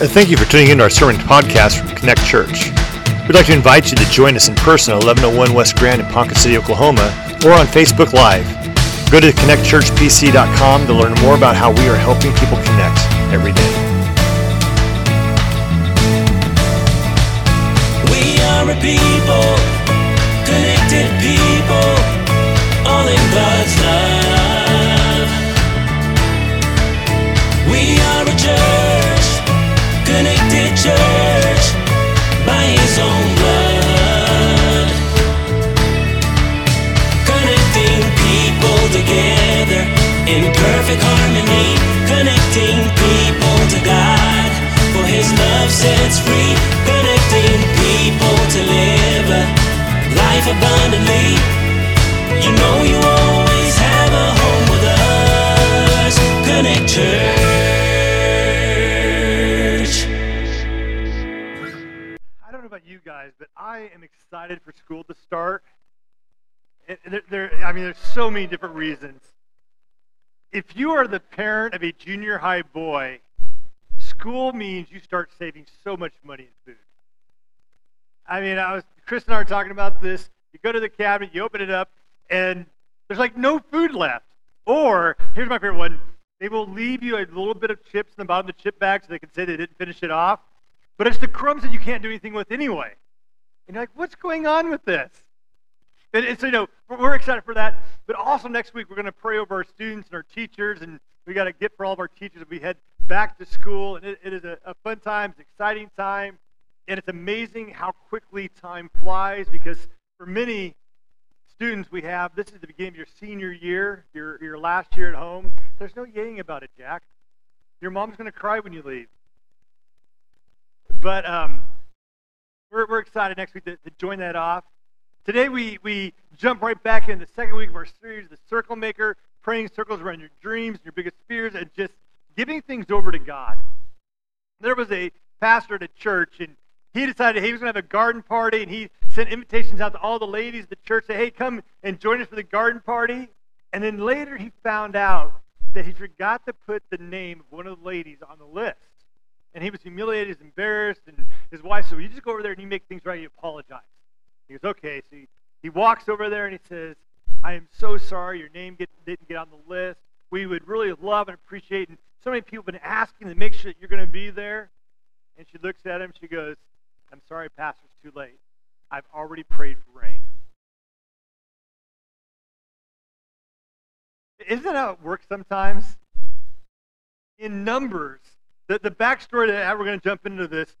And thank you for tuning in to our sermon podcast from Connect Church. We'd like to invite you to join us in person at 1101 West Grand in Ponca City, Oklahoma, or on Facebook Live. Go to connectchurchpc.com to learn more about how we are helping people connect every day. We are a people, His love sets free, connecting people to live life abundantly. You know you always have a home with us. Connect Church. I don't know about you guys, but I am excited for school to start. There, there, I mean, there's so many different reasons. If you are the parent of a junior high boy, school means you start saving so much money in food. I mean, I was Chris and I were talking about this. You go to the cabinet, you open it up, and there's like no food left. Or here's my favorite one: they will leave you a little bit of chips in the bottom of the chip bag so they can say they didn't finish it off. But it's the crumbs that you can't do anything with anyway. And you're like, what's going on with this? And, and so, you know, we're, excited for that. But also next week, we're going to pray over our students and our teachers. And we got to get for all of our teachers we head back to school. And it, it is a, a fun time, it's an exciting time. And it's amazing how quickly time flies because for many students we have, this is the beginning of your senior year, your, your last year at home. There's no yaying about it, Jack. Your mom's going to cry when you leave. But um, we're, we're excited next week to, to join that off. Today we, we jump right back in the second week of our series, The Circle Maker, praying circles around your dreams, your biggest fears, and just giving things over to God. There was a pastor at a church, and he decided he was going to have a garden party, and he sent invitations out to all the ladies at the church, say, hey, come and join us for the garden party. And then later he found out that he forgot to put the name of one of the ladies on the list. And he was humiliated, he was embarrassed, and his wife said, well, you just go over there and you make things right, you apologize. He goes, okay. So he, he walks over there and he says, I am so sorry your name get, didn't get on the list. We would really love and appreciate, and so many people have been asking to make sure that you're going to be there. And she looks at him, she goes, I'm sorry, Pastor, it's too late. I've already prayed for rain. Isn't that how it works sometimes? In Numbers, the, the backstory that we're going to jump into this.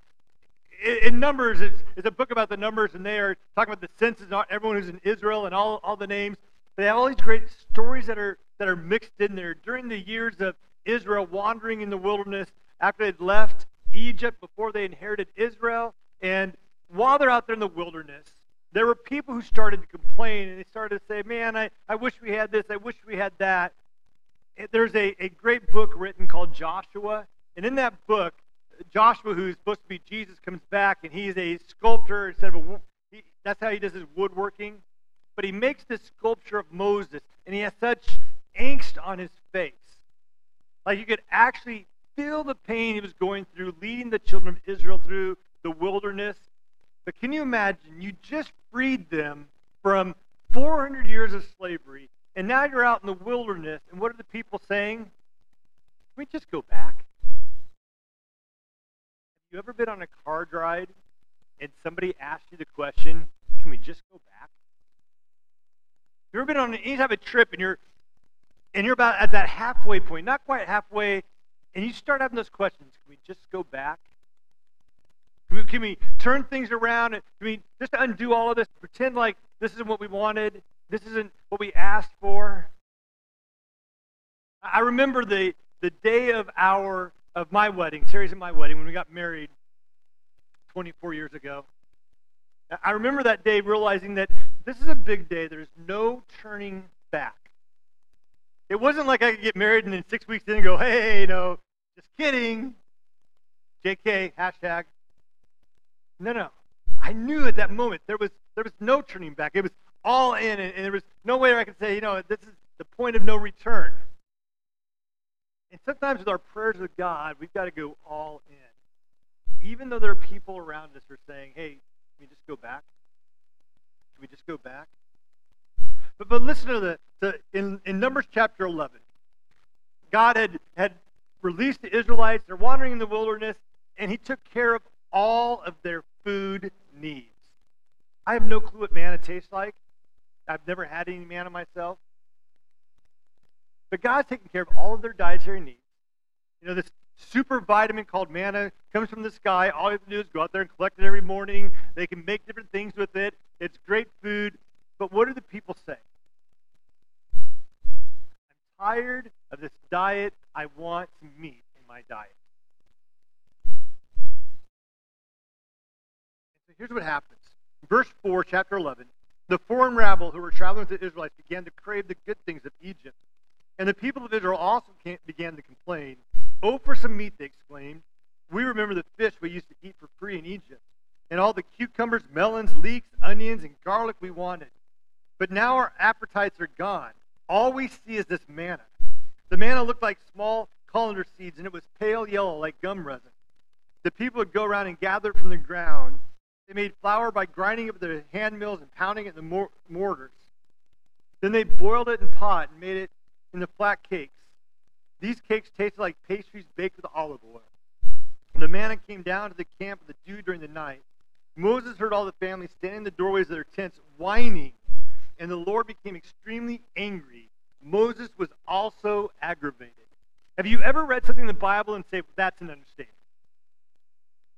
In, in Numbers, it's, it's a book about the numbers, and they are talking about the census, everyone who's in Israel, and all, all the names. They have all these great stories that are that are mixed in there. During the years of Israel wandering in the wilderness, after they'd left Egypt, before they inherited Israel, and while they're out there in the wilderness, there were people who started to complain, and they started to say, "Man, I, I wish we had this. I wish we had that." there's a, a great book written called Joshua. And in that book, Joshua, who's supposed to be Jesus, comes back and he's a sculptor instead of a. He, that's how he does his woodworking. But he makes this sculpture of Moses, and he has such angst on his face. Like you could actually feel the pain he was going through, leading the children of Israel through the wilderness. But can you imagine? You just freed them from 400 years of slavery, and now you're out in the wilderness, and what are the people saying? Can we just go back? Have you ever been on a car ride and somebody asked you the question, can we just go back? You ever been on any type of trip and you're and you're about at that halfway point, not quite halfway, and you start having those questions, can we just go back? Can we, can we turn things around? Can we just undo all of this, pretend like this isn't what we wanted, this isn't what we asked for? I remember the, the day of our of my wedding, Terry's and my wedding, when we got married 24 years ago. I remember that day realizing that this is a big day. There's no turning back. It wasn't like I could get married and then six weeks in and go, hey, no, just kidding. JK, hashtag. No, no. I knew at that moment there was there was no turning back. It was all in, and, and there was no way I could say, you know, this is the point of no return. And sometimes with our prayers with God, we've got to go all in. even though there are people around us who are saying, hey, can we just go back? Can we just go back? But, but listen to the, the in, in Numbers chapter 11, God had, had released the Israelites. They're wandering in the wilderness, and he took care of all of their food needs. I have no clue what manna tastes like. I've never had any manna myself. But God's taking care of all of their dietary needs. You know, this super vitamin called manna comes from the sky. All you have to do is go out there and collect it every morning. They can make different things with it. It's great food. But what do the people say? Tired of this diet. I want meat in my diet. So here's what happens. Verse 4, chapter 11. The foreign rabble who were traveling with the Israelites began to crave the good things of Egypt. And the people of Israel also began to complain. Oh, for some meat, they exclaimed. We remember the fish we used to eat for free in Egypt, and all the cucumbers, melons, leeks, onions, and garlic we wanted. But now our appetites are gone. All we see is this manna. The manna looked like small coriander seeds, and it was pale yellow like gum resin. The people would go around and gather it from the ground. They made flour by grinding it with their hand mills and pounding it in the mor- mortars. Then they boiled it in pot and made it into flat cakes. These cakes tasted like pastries baked with olive oil. The manna came down to the camp of the dew during the night. Moses heard all the families standing in the doorways of their tents whining, and the Lord became extremely angry. Moses was also aggravated. Have you ever read something in the Bible and say, that's an understatement?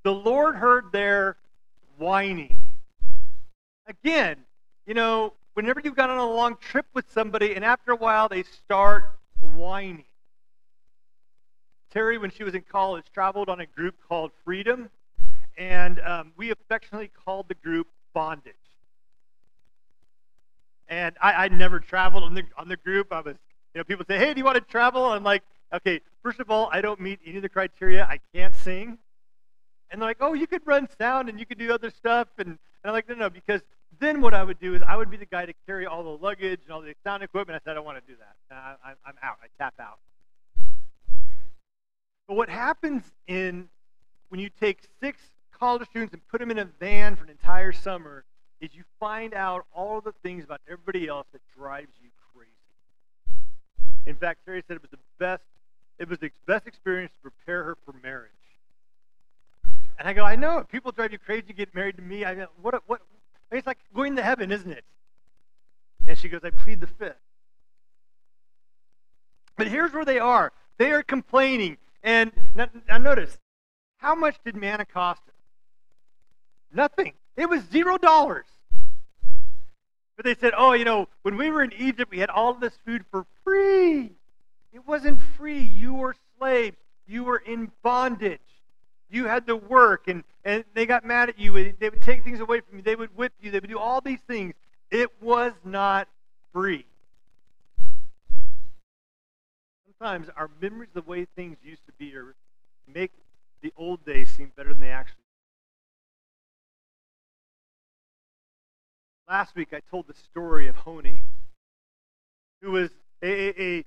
The Lord heard their whining. Again, you know, whenever you've gone on a long trip with somebody and after a while they start whining. Terry, when she was in college, traveled on a group called Freedom, and um, we affectionately called the group Bondage. And I, I never traveled on the on the group. I was, you know, people say, "Hey, do you want to travel?" I'm like, "Okay, first of all, I don't meet any of the criteria. I can't sing." And they're like, "Oh, you could run sound and you could do other stuff." And, and I'm like, "No, no," because then what I would do is I would be the guy to carry all the luggage and all the sound equipment. I said, I don't want to do that. Uh, I, I'm out. I tap out. But what happens in when you take six college students and put them in a van for an entire summer is you find out all the things about everybody else that drives you crazy. In fact, Terry said it was the best. It was the best experience to prepare her for marriage. And I go, I know. People drive you crazy to get married to me. I go, what, what, it's like going to heaven, isn't it? And she goes, I plead the fifth. But here's where they are. They are complaining. And now, now notice, how much did manna cost them? Nothing. It was zero dollars. But they said, oh, you know, when we were in Egypt, we had all this food for free. It wasn't free. You were slaves. You were in bondage. You had to work, and, and they got mad at you. They would take things away from you. They would whip you. They would do all these things. It was not free. Sometimes our memories of the way things used to be are make the old days seem better than they actually Last week I told the story of Honi, who was a, a,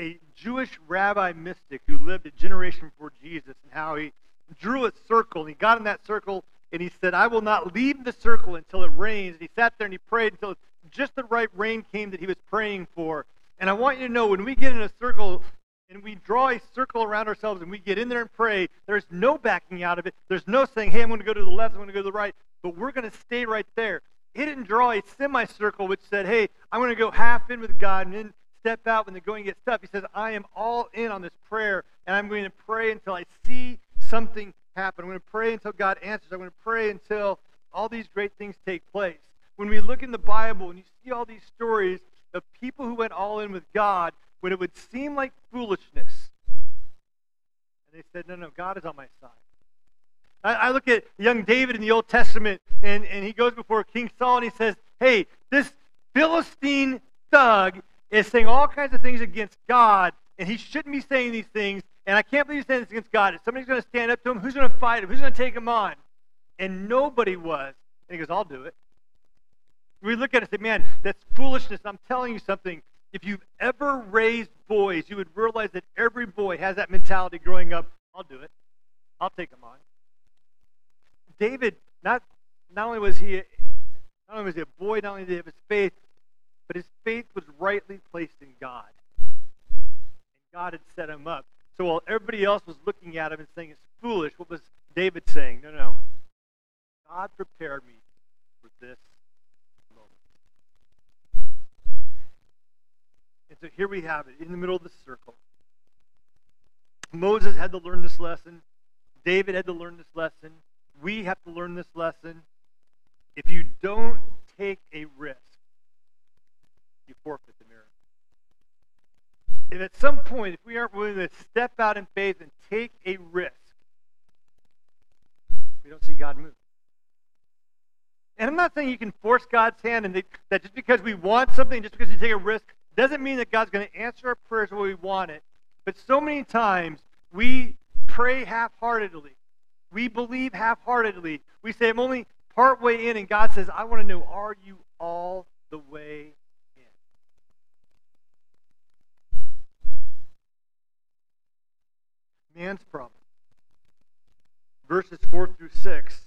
a Jewish rabbi mystic who lived a generation before Jesus, and how he drew a circle, and he got in that circle, and he said, I will not leave the circle until it rains. And he sat there and he prayed until just the right rain came that he was praying for. And I want you to know when we get in a circle and we draw a circle around ourselves and we get in there and pray, there's no backing out of it. There's no saying, hey, I'm going to go to the left, I'm going to go to the right, but we're going to stay right there. He didn't draw a semicircle which said, hey, I'm going to go half in with God and then step out when the going gets tough. He says, I am all in on this prayer, and I'm going to pray until I see something happen. I'm going to pray until God answers. I'm going to pray until all these great things take place. When we look in the Bible and you see all these stories of people who went all in with God, when it would seem like foolishness, and they said, No, no, God is on my side. I, I look at young David in the Old Testament, and, and he goes before King Saul and he says, Hey, this Philistine thug is saying all kinds of things against God, and he shouldn't be saying these things. And I can't believe he's saying this against God. If somebody's going to stand up to him, who's going to fight him? Who's going to take him on? And nobody was. And he goes, I'll do it. We look at it and say, man, that's foolishness. I'm telling you something. If you've ever raised boys, you would realize that every boy has that mentality growing up. I'll do it. I'll take them on. David, not, not only was he not only was he a boy, not only did he have his faith, but his faith was rightly placed in God. And God had set him up. So while everybody else was looking at him and saying it's foolish, what was David saying? No, no. God prepared me for this moment. And so here we have it in the middle of the circle. Moses had to learn this lesson. David had to learn this lesson. We have to learn this lesson. If you don't take a risk, you forfeit the miracle. If at some point, if we aren't willing to step out in faith and take a risk, we don't see God move. And I'm not saying you can force God's hand and that just because we want something, just because you take a risk, doesn't mean that God's going to answer our prayers when we want it. But so many times we pray half heartedly. We believe half heartedly. We say, I'm only part way in, and God says, I want to know, are you all the way in? Man's problem. Verses 4 through 6.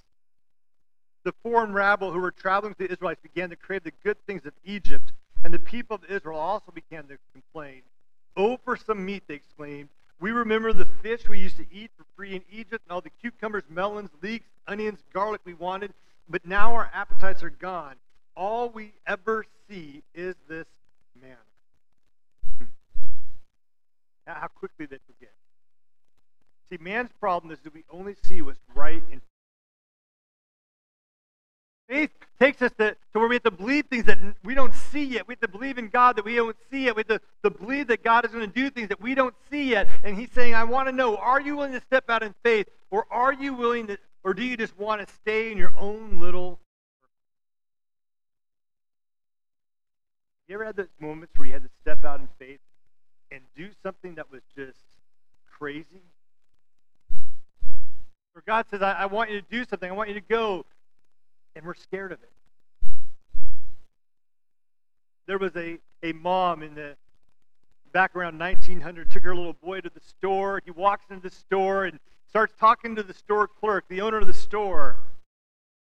The foreign rabble who were traveling with the Israelites began to crave the good things of Egypt, and the people of Israel also began to complain. Oh, for some meat, they exclaimed. We remember the fish we used to eat for free in Egypt and all the cucumbers, melons, leeks, onions, garlic we wanted, but now our appetites are gone. All we ever see is this man. Hmm. now, How quickly they forget. See, man's problem is that we only see what's right in Faith takes us to, to where we have to believe things that we don't see yet. We have to believe in God that we don't see yet. We have to, to believe that God is going to do things that we don't see yet. And He's saying, I want to know, are you willing to step out in faith? Or are you willing to, or do you just want to stay in your own little. You ever had those moments where you had to step out in faith and do something that was just crazy? Where God says, I, I want you to do something, I want you to go and we're scared of it. There was a, a mom in the back around 1900 took her little boy to the store. He walks into the store and starts talking to the store clerk, the owner of the store.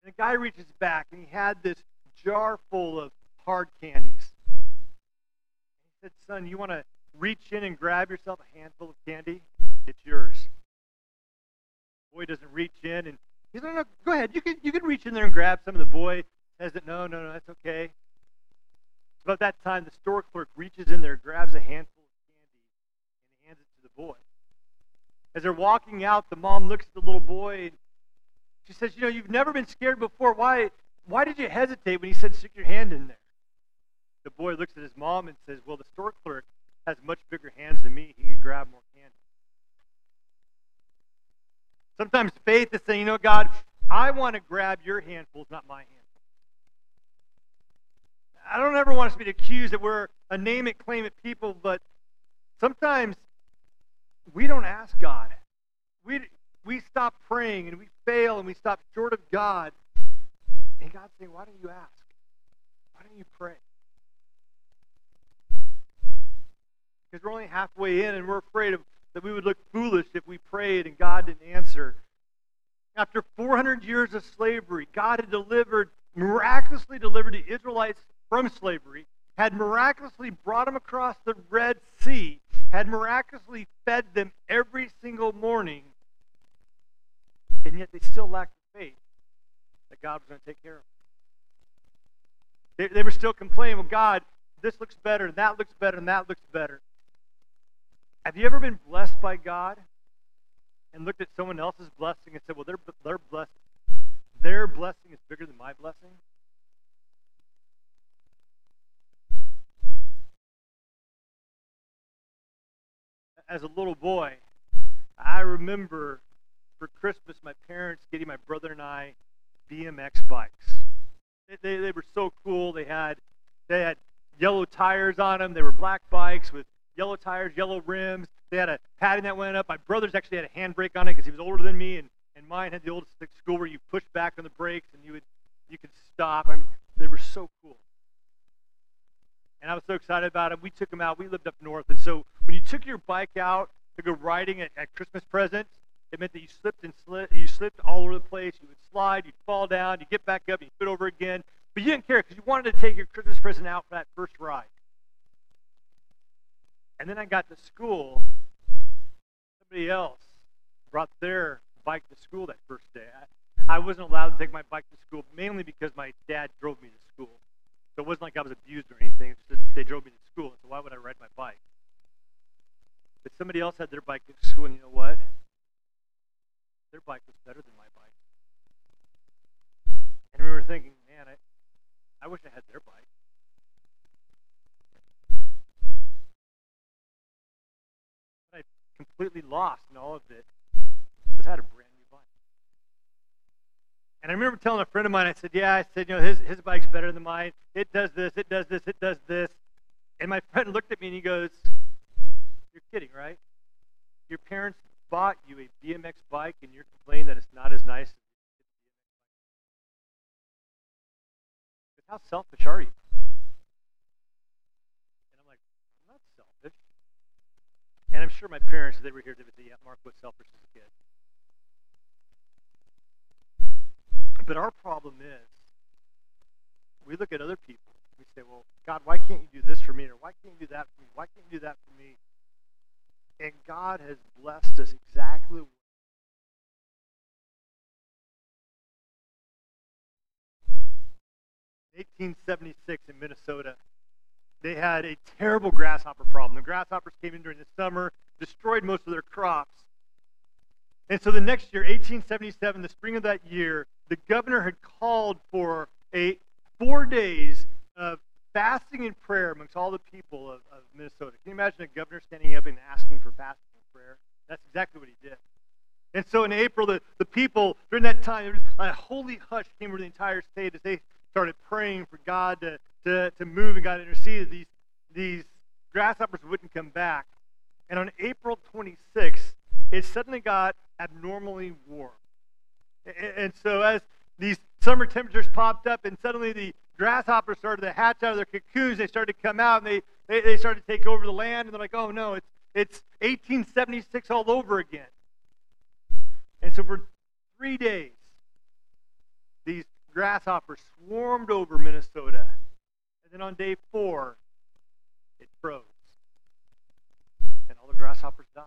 And the guy reaches back and he had this jar full of hard candies. He said, Son, you want to reach in and grab yourself a handful of candy? It's yours. The boy doesn't reach in and he said, no, no, go ahead. You can, you can reach in there and grab some. of the boy says that, no, no, no, that's okay. About that time, the store clerk reaches in there, grabs a handful of candy, and hands it to the boy. As they're walking out, the mom looks at the little boy, and she says, you know, you've never been scared before. Why, why did you hesitate when he said, stick your hand in there? The boy looks at his mom and says, well, the store clerk has much bigger hands than me. He can grab more candy. Sometimes faith is saying, you know, God, I want to grab your handfuls, not my handfuls. I don't ever want us to be accused that we're a name it, claim it people, but sometimes we don't ask God. We, we stop praying and we fail and we stop short of God. And God's saying, why don't you ask? Why don't you pray? Because we're only halfway in and we're afraid of that we would look foolish if we prayed and God didn't answer. After 400 years of slavery, God had delivered, miraculously delivered the Israelites from slavery, had miraculously brought them across the Red Sea, had miraculously fed them every single morning, and yet they still lacked the faith that God was going to take care of them. They, they were still complaining, well, God, this looks better, and that looks better, and that looks better. Have you ever been blessed by God and looked at someone else's blessing and said, well, their, their, bless, their blessing is bigger than my blessing? As a little boy, I remember for Christmas my parents getting my brother and I BMX bikes. They, they, they were so cool. They had, they had yellow tires on them. They were black bikes with yellow tires, yellow rims. They had a padding that went up. My brother's actually had a handbrake on it because he was older than me, and, and mine had the old school where you push back on the brakes and you would you could stop. I mean, they were so cool. And I was so excited about it. We took them out. We lived up north, and so when you took your bike out to go riding at, at Christmas presents, It meant that you slipped and slid, you slipped all over the place. You would slide, you'd fall down, you'd get back up, you'd fit over again. But you didn't care because you wanted to take your Christmas present out for that first ride. And then I got to school. Somebody else brought their bike to school that first day. I, I wasn't allowed to take my bike to school mainly because my dad drove me to school. So it wasn't like I was abused or anything. They drove me to school. So why would I ride my bike? But somebody else had their bike at school, and you know what? Their bike was better than my bike. And I remember thinking, man, I, I wish I had their bike. But I completely lost in all of it was had a brand new bike. And I remember telling a friend of mine, I said, yeah, I said, you know, his, his bike's better than mine. It does this, it does this, it does this. And my friend looked at me and he goes, you're kidding, right? Your parents bought you a BMX bike and you're complaining that it's not as nice how selfish are you? And I'm like, I'm not selfish. And I'm sure my parents, if they were here, they would say, yeah, Mark was selfish as a kid. But our problem is, we look at other people. We say, well, God, why can't you do this for me? Or why can't you do that for me? Why can't you do that for me? And God has blessed us exactly 1876 in Minnesota, they had a terrible grasshopper problem. The grasshoppers came in during the summer, destroyed most of their crops. And so the next year, 1877, the spring of that year, the governor had called for a four days of fasting and prayer amongst all the people of, of Minnesota. Can you imagine a governor standing up and asking for fasting and prayer? That's exactly what he did. And so in April, the, the people, during that time, a holy hush came over the entire state as they started praying for God to, to, to move and God interceded. These, these grasshoppers wouldn't come back. And on April 26th, it suddenly got abnormally warm. And so as these summer temperatures popped up and suddenly the grasshoppers started to hatch out of their cocoons, they started to come out and they, they, they started to take over the land and they're like, oh no, it's, it's 1876 all over again. And so for three days, these grasshoppers swarmed over Minnesota. And then on day four, it froze. And all the grasshoppers died.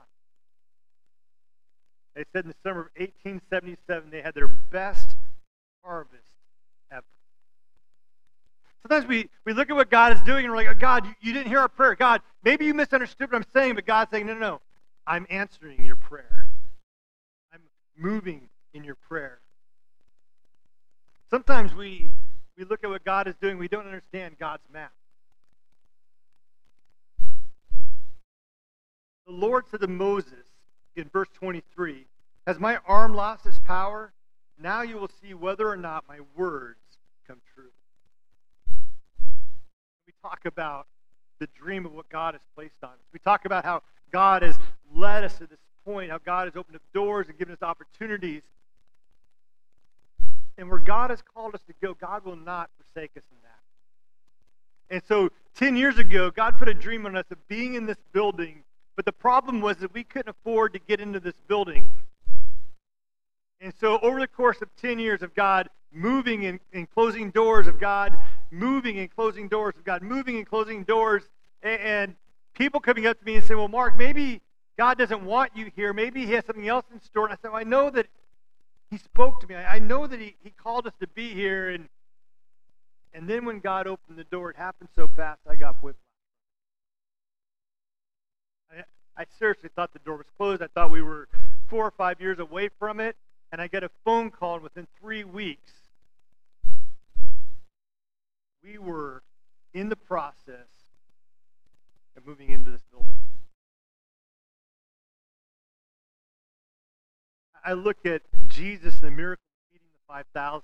They said in the summer of 1877 they had their best harvest ever. Sometimes we, we look at what God is doing and we're like, oh, God, you, you didn't hear our prayer. God, maybe you misunderstood what I'm saying, but God's saying, no, no, no. I'm answering your prayer. I'm moving in your prayer. Sometimes we, we look at what God is doing, we don't understand God's map. The Lord said to Moses in verse 23 Has my arm lost its power? Now you will see whether or not my words come true. We talk about the dream of what God has placed on us. We talk about how God has led us to this point, how God has opened up doors and given us opportunities and where God has called us to go, God will not forsake us in that. And so 10 years ago, God put a dream on us of being in this building, but the problem was that we couldn't afford to get into this building. And so over the course of 10 years of God moving and, and closing doors, of God moving and closing doors, of God moving and closing doors, and, and people coming up to me and saying, well, Mark, maybe God doesn't want you here. Maybe he has something else in store. And I said, well, I know that he spoke to me. I, know that he, he called us to be here. And, and then when God opened the door, it happened so fast, I got whipped. I, I seriously thought the door was closed. I thought we were four or five years away from it. And I get a phone call, and within three weeks, we were in the process of moving into this building. I look at Jesus and the miracle of feeding the 5,000.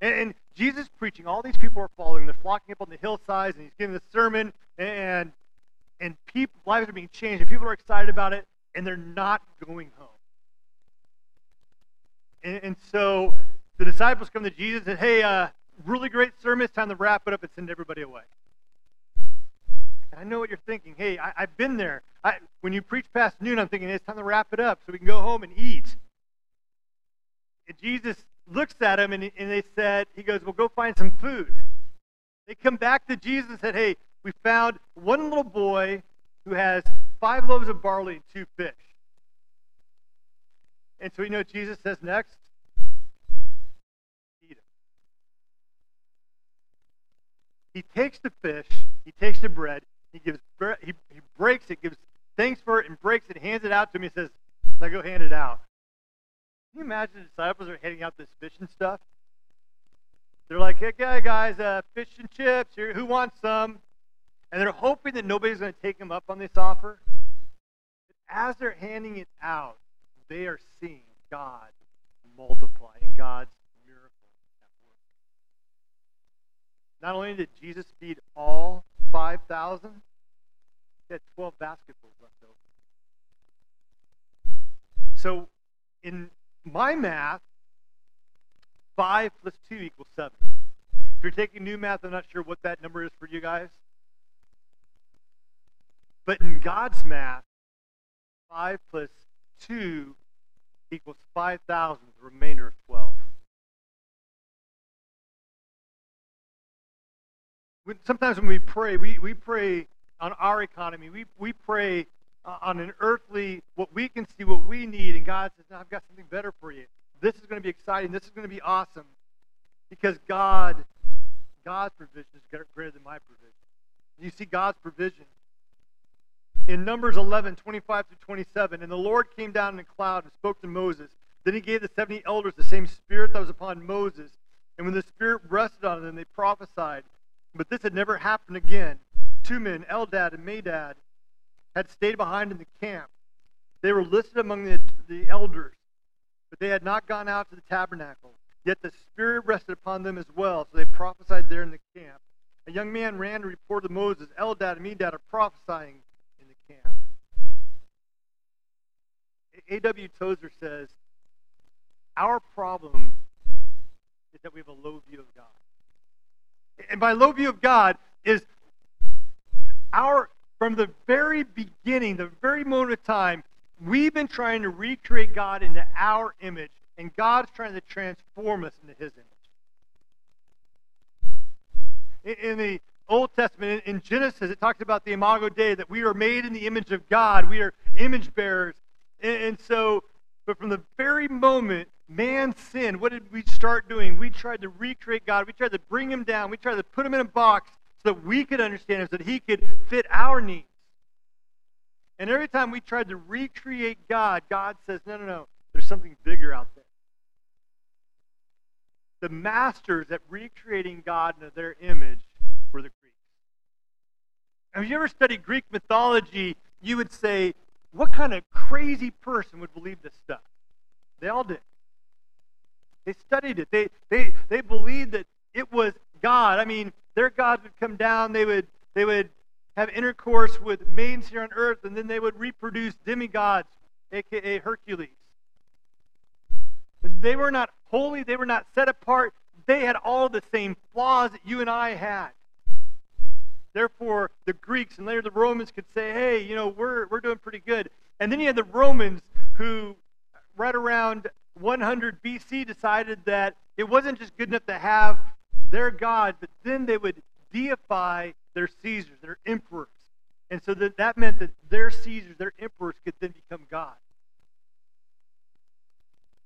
And, and, Jesus preaching, all these people are following. They're flocking up on the hillsides, and he's giving the sermon, and and people lives are being changed, and people are excited about it, and they're not going home. And, and so the disciples come to Jesus and hey, uh, really great sermon. It's time to wrap it up and send everybody away. I know what you're thinking. Hey, I, have been there. I, when you preach past noon, I'm thinking it's time to wrap it up so we can go home and eat. And Jesus looks at them and, and they said, He goes, Well, go find some food. They come back to Jesus and said, Hey, we found one little boy who has five loaves of barley and two fish. And so we know Jesus says next? Eat it. He takes the fish, he takes the bread, he gives he, he breaks it, gives thanks for it, and breaks it, hands it out to me, and says, Now go hand it out. Can you imagine the disciples are handing out this fish and stuff? They're like, hey, guys, uh, fish and chips. Here, who wants some? And they're hoping that nobody's going to take them up on this offer. But as they're handing it out, they are seeing God multiply in God's miracle. Not only did Jesus feed all 5,000, had 12 basketfuls left over. So, in my math, 5 plus 2 equals 7. If you're taking new math, I'm not sure what that number is for you guys. But in God's math, 5 plus 2 equals 5,000, the remainder of 12. When, sometimes when we pray, we, we pray on our economy. We, we pray uh, on an earthly, what we can see, what we need, and God says, I've got something better for you. This is going to be exciting. This is going to be awesome. Because God, God's provision is greater than my provision. You see God's provision. In Numbers 11, 25 to 27, and the Lord came down in a cloud and spoke to Moses. Then he gave the 70 elders the same spirit that was upon Moses. And when the spirit rested on them, they prophesied. But this had never happened again. Two men, Eldad and Medad, had stayed behind in the camp. They were listed among the, the elders but they had not gone out to the tabernacle. Yet the Spirit rested upon them as well, so they prophesied there in the camp. A young man ran to report to Moses, Eldad and Medad are prophesying in the camp. A.W. Tozer says, Our problem is that we have a low view of God. And by low view of God is our, from the very beginning, the very moment of time, We've been trying to recreate God into our image, and God's trying to transform us into His image. In, the Old Testament, in Genesis, it talks about the Imago Dei, that we are made in the image of God. We are image bearers. And, and so, but from the very moment man sinned, what did we start doing? We tried to recreate God. We tried to bring him down. We tried to put him in a box that we could understand so that he could fit our needs. And every time we tried to recreate God, God says, no, no, no, there's something bigger out there. The masters at recreating God into their image were the Greeks. If you ever studied Greek mythology, you would say, what kind of crazy person would believe this stuff? They all did. They studied it. They, they, they believed that it was God. I mean, their gods would come down. They would, they would have intercourse with maidens here on earth, and then they would reproduce demigods, aka Hercules. They were not holy, they were not set apart, they had all the same flaws that you and I had. Therefore, the Greeks and later the Romans could say, hey, you know, we're, we're doing pretty good. And then you had the Romans who, right around 100 BC, decided that it wasn't just good enough to have their God, but then they would deify their Caesars, their emperors. And so that, that meant that their Caesars, their emperors, could then become God.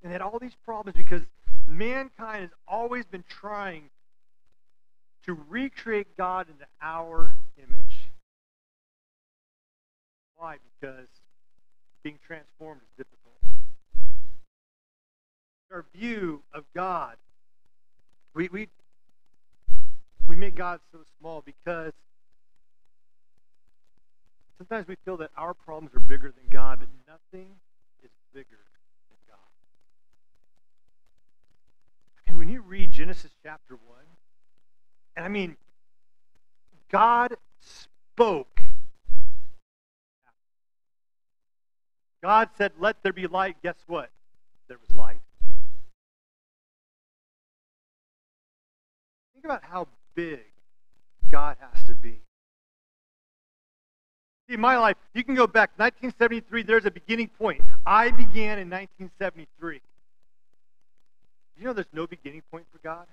And they had all these problems because mankind has always been trying to recreate God into our image. Why? Because being transformed is difficult. Our view of God, we, we we make God so small because sometimes we feel that our problems are bigger than God, but nothing is bigger than God. And when you read Genesis chapter 1, and I mean, God spoke. God said, Let there be light. Guess what? There was light. Think about how big God has to be. See, my life, you can go back 1973, there's a beginning point. I began in 1973. You know there's no beginning point for God?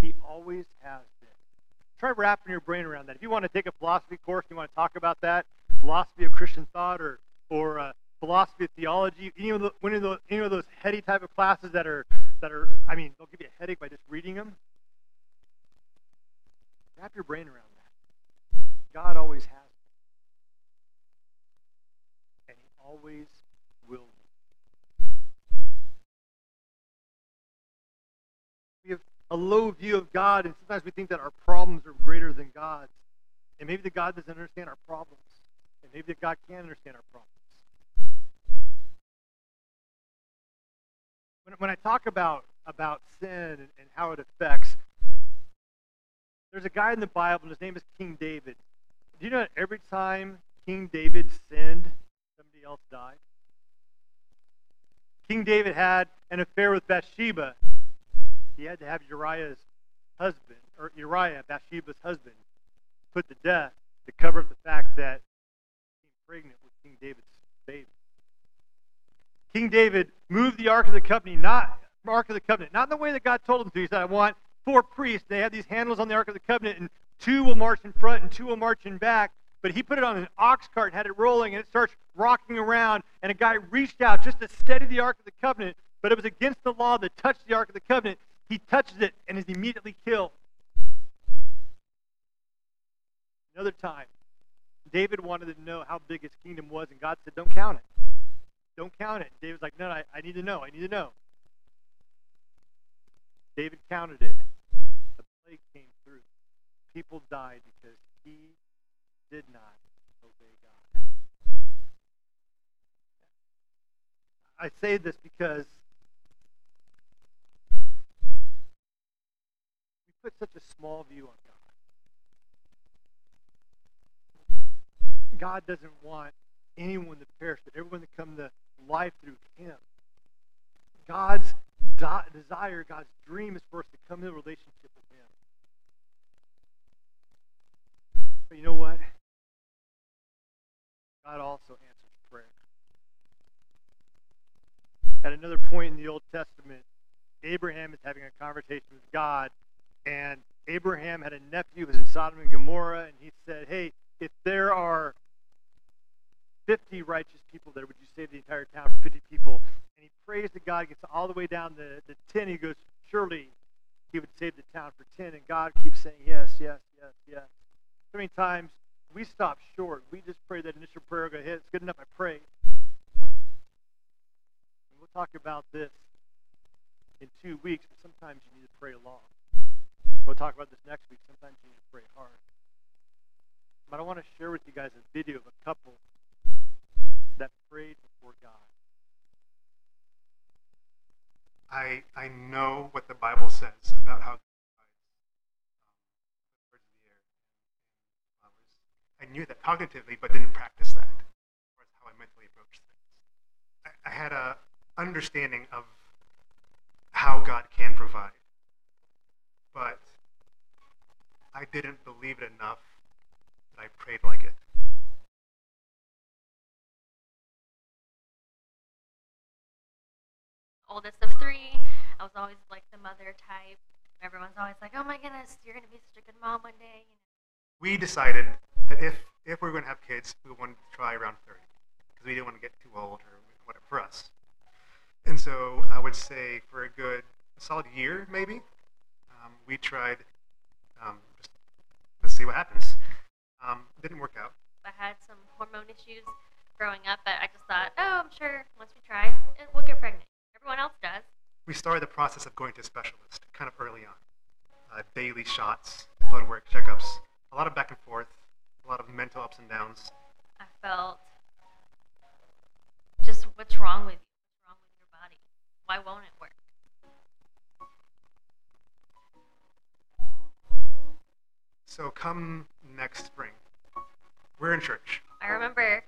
He always has been. Try wrapping your brain around that. If you want to take a philosophy course, you want to talk about that, philosophy of Christian thought or, or uh, philosophy of theology, any of, the, any, of those, any of those heady type of classes that are, that are, I mean, they'll give you a headache by just reading them. Wrap your brain around that. God always has. And he always will. We have a low view of God, and sometimes we think that our problems are greater than God's. And maybe that God doesn't understand our problems. And maybe that God can't understand our problems. When, when I talk about, about sin and, and how it affects, there's a guy in the Bible, and his name is King David. Do you know that every time King David sinned, somebody else died? King David had an affair with Bathsheba. He had to have Uriah's husband, or Uriah, Bathsheba's husband, put to death to cover up the fact that he was pregnant with King David's baby. King David moved the Ark of the Covenant, not Ark of the Covenant, not in the way that God told him to. He said, I want four priests. They had these handles on the Ark of the Covenant, and two will march in front and two will march in back. But he put it on an ox cart and had it rolling, and it starts rocking around. And a guy reached out just to steady the Ark of the Covenant, but it was against the law to touch the Ark of the Covenant. He touches it and is immediately killed. Another time, David wanted to know how big his kingdom was, and God said, Don't count it. Don't count it. David's like, No, I, I need to know. I need to know. David counted it plague came through. People died because he did not obey God. I say this because we put such a small view on God. God doesn't want anyone to perish, but everyone to come to life through Him. God's desire, God's dream is for us to come into a relationship with Him. But you know what? God also answers prayer. At another point in the Old Testament, Abraham is having a conversation with God, and Abraham had a nephew who was in Sodom and Gomorrah, and he said, Hey, if there are 50 righteous people there, would you save the entire town for 50 people? And he prays to God, gets all the way down to the 10. He goes, Surely he would save the town for 10. And God keeps saying, Yes, yes, yes, yes. So many times we stop short. We just pray that initial prayer, go ahead, it's good enough, I pray. And we'll talk about this in two weeks, but sometimes you need to pray long. We'll talk about this next week. Sometimes you need to pray hard. But I want to share with you guys a video of a couple that prayed before God. I I know what the Bible says about how I knew that cognitively, but didn't practice that. That's how I mentally approach things. I, I had a understanding of how God can provide, but I didn't believe it enough that I prayed like it. Oldest of three, I was always like the mother type. Everyone's always like, "Oh my goodness, you're gonna be such a good mom one day." We decided that if if we are going to have kids, we wanted to try around 30 because we didn't want to get too old or whatever for us. And so I would say for a good a solid year, maybe, um, we tried. Um, just, let's see what happens. Um, didn't work out. I had some hormone issues growing up, but I just thought, oh, I'm sure once we try, we'll get pregnant. Everyone else does. We started the process of going to a specialist kind of early on. Uh, daily shots, blood work, checkups, a lot of back and forth a lot of mental ups and downs. I felt just what's wrong with you? What's wrong with your body? Why won't it work? So come next spring, we're in church. I remember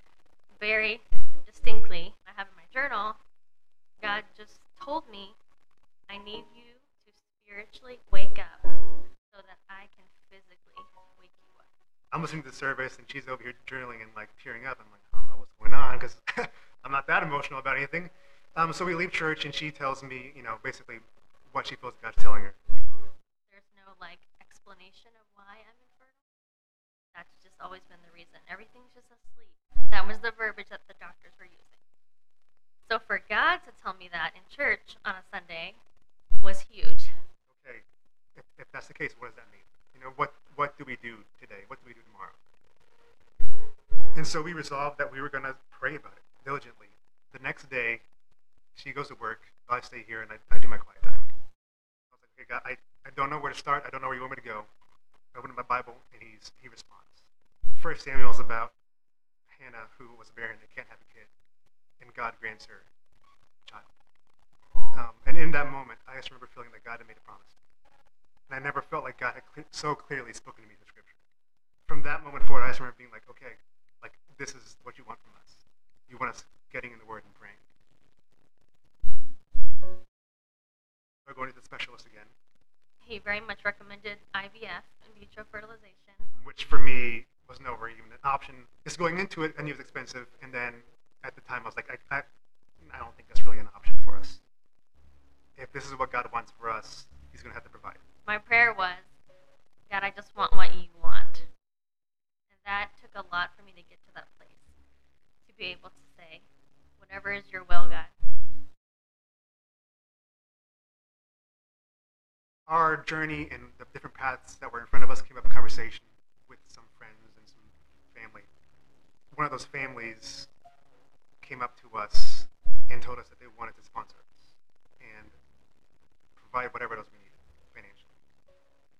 very distinctly, I have in my journal, God just told me, I need you to spiritually wake up so that I can physically wake you up. I'm listening to the service, and she's over here journaling and like tearing up. I'm like, I don't know what's going on because I'm not that emotional about anything. Um, so we leave church, and she tells me, you know, basically what she feels God's telling her. There's no like explanation of why I'm infertile. That's just always been the reason. Everything's just asleep. That was the verbiage that the doctors were using. So for God to tell me that in church on a Sunday was huge. Okay, if, if that's the case, what does that mean? You know, what what do we do today? What do we do tomorrow? And so we resolved that we were going to pray about it diligently. The next day, she goes to work. I stay here and I, I do my quiet time. I was like, okay, God, I, I don't know where to start. I don't know where you want me to go. I open my Bible and he's he responds. First Samuel is about Hannah who was barren and can't have a kid, and God grants her a child. Um, and in that moment, I just remember feeling that God had made a promise. And I never felt like God had cle so clearly spoken to me through Scripture. From that moment forward, I just remember being like, okay, like this is what you want from us. You want us getting in the Word and praying. We're going to the specialist again, He very much recommended IVF, in vitro fertilization. which for me was nowhere even an option. Just going into it, I knew it was expensive, and then at the time I was like, I, I, I don't think that's really an option for us. If this is what God wants for us, He's going to have to provide. My prayer was, God, I just want what you want. And that took a lot for me to get to that place. To be able to say, whatever is your will, God. our journey and the different paths that were in front of us came up in conversation with some friends and some family. One of those families came up to us and told us that they wanted to sponsor us and provide whatever financially.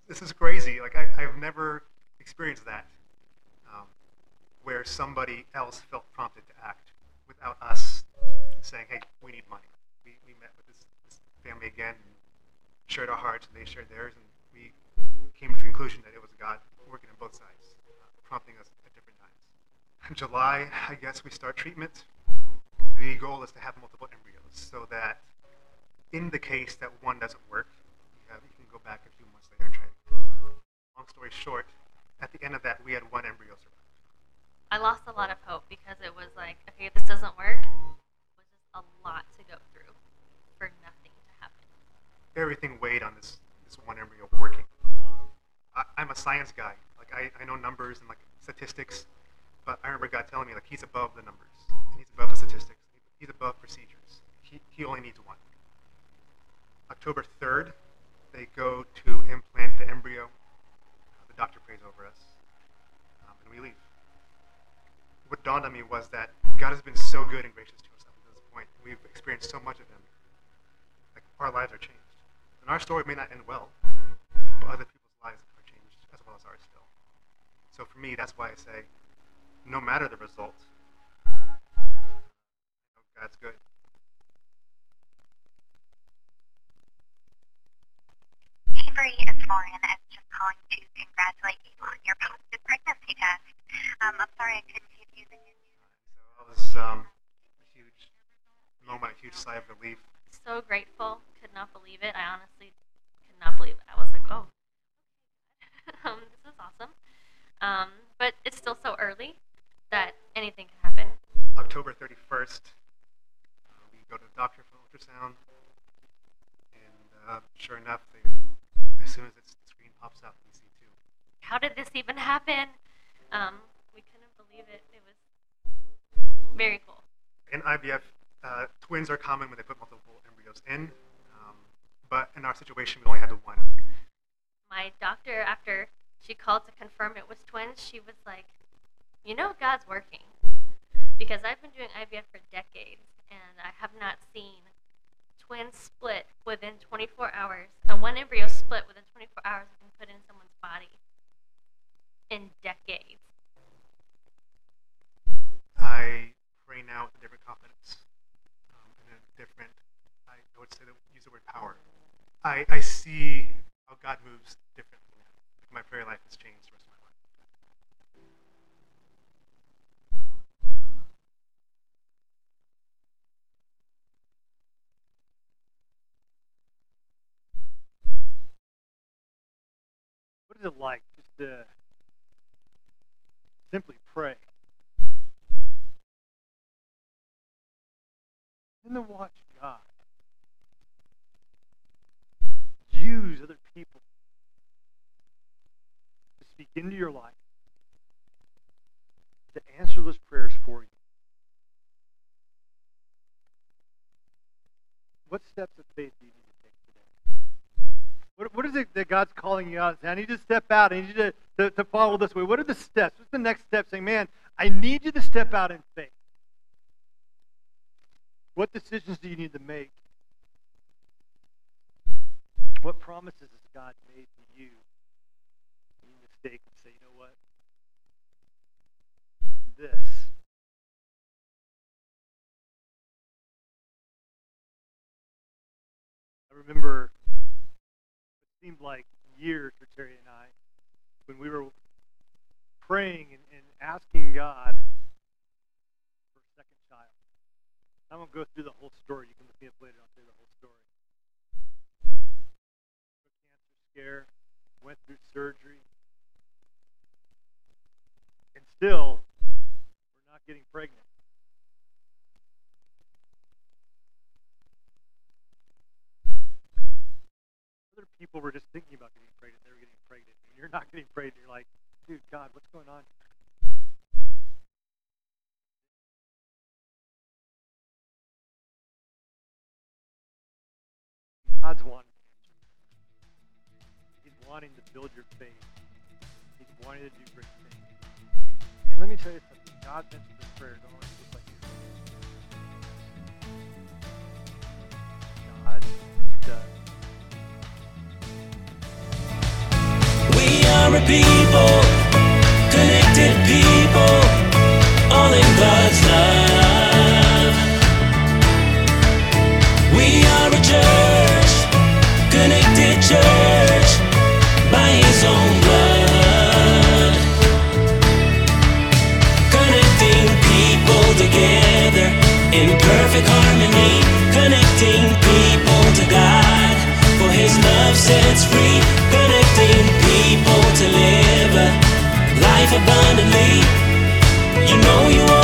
This is crazy. Like I, I've never experienced that, um, where somebody else felt prompted to act without us saying, "Hey, we need money." We, we met with this, this family again and shared our hearts, and they shared theirs, and we came to the conclusion that it was God working on both sides, uh, prompting us at different times. In July, I guess we start treatment. The goal is to have multiple embryos so that in the case that one doesn't work, you, have, you can go back a few months later and try. Long story short, at the end of that, we had one embryo survive. I lost a lot of hope because it was like, okay, if this doesn't work. It was just a lot to go through for nothing to happen. everything weighed on this this one embryo working. I, I'm a science guy. Like I, I know numbers and like statistics, but I remember God telling me like He's above the numbers and He's above the statistics. He's above procedures. He, he only needs one. October 3rd, they go to implant the embryo. Doctor prays over us, um, and we leave. What dawned on me was that God has been so good and gracious to us up to this point. We've experienced so much of Him like our lives are changed. And our story may not end well, but other people's lives are changed as well as ours still. So for me, that's why I say, no matter the result, God's good. Hey Bree, it's Lauren. I was just calling to congratulate you on your positive pregnancy test. Um, I'm sorry I couldn't give you the news. So that was um, a huge moment, a huge sigh of relief. So grateful. Could not believe it. I honestly could not believe it. I was like, oh, um, this is awesome. Um, but it's still so early that anything can happen. October 31st, uh, we go to the doctor for ultrasound, and uh, sure enough, they, as soon as the screen pops up, we see two. How did this even happen? Um, we couldn't believe it. It was very cool. In IVF, uh, twins are common when they put multiple embryos in, um, but in our situation, we only had the one. my doctor, after she called to confirm it was twins, she was like, You know, God's working. Because I've been doing IVF for decades, and I have not seen twins split within 24 hours, and one embryo split within 24 hours being put in someone's body in decades. I pray now with a different confidence um, and a different, I, would say, the, use the word power. I, I see how God moves differently now. My prayer life has changed the rest of my life. Is it like just to simply pray. And then watch God use other people to speak into your life, to answer those prayers for you. What steps of faith do you need to? What, what is it that God's calling you out? I need to step out. I need you to, to, to follow this way. What are the steps? What's the next step? Saying, man, I need you to step out in faith. What decisions do you need to make? What promises has God made to you? You mistake and say, you know what? This I remember seemed like years for Terry and I when we were praying and, and asking God for a second child. I won't go through the whole story. You can look me up later. I'll tell you the whole story. Cancer scare, went through surgery, and still we're not getting pregnant. Other people were just thinking about getting pregnant. They were getting pregnant. And you're not getting pregnant. You're like, dude, God, what's going on? God's wanting He's wanting to build your faith. He's wanting to do great things. And let me tell you something. God answers this prayer. Don't always look like you. God does. People, connected people, all in God's abundantly. You know you are.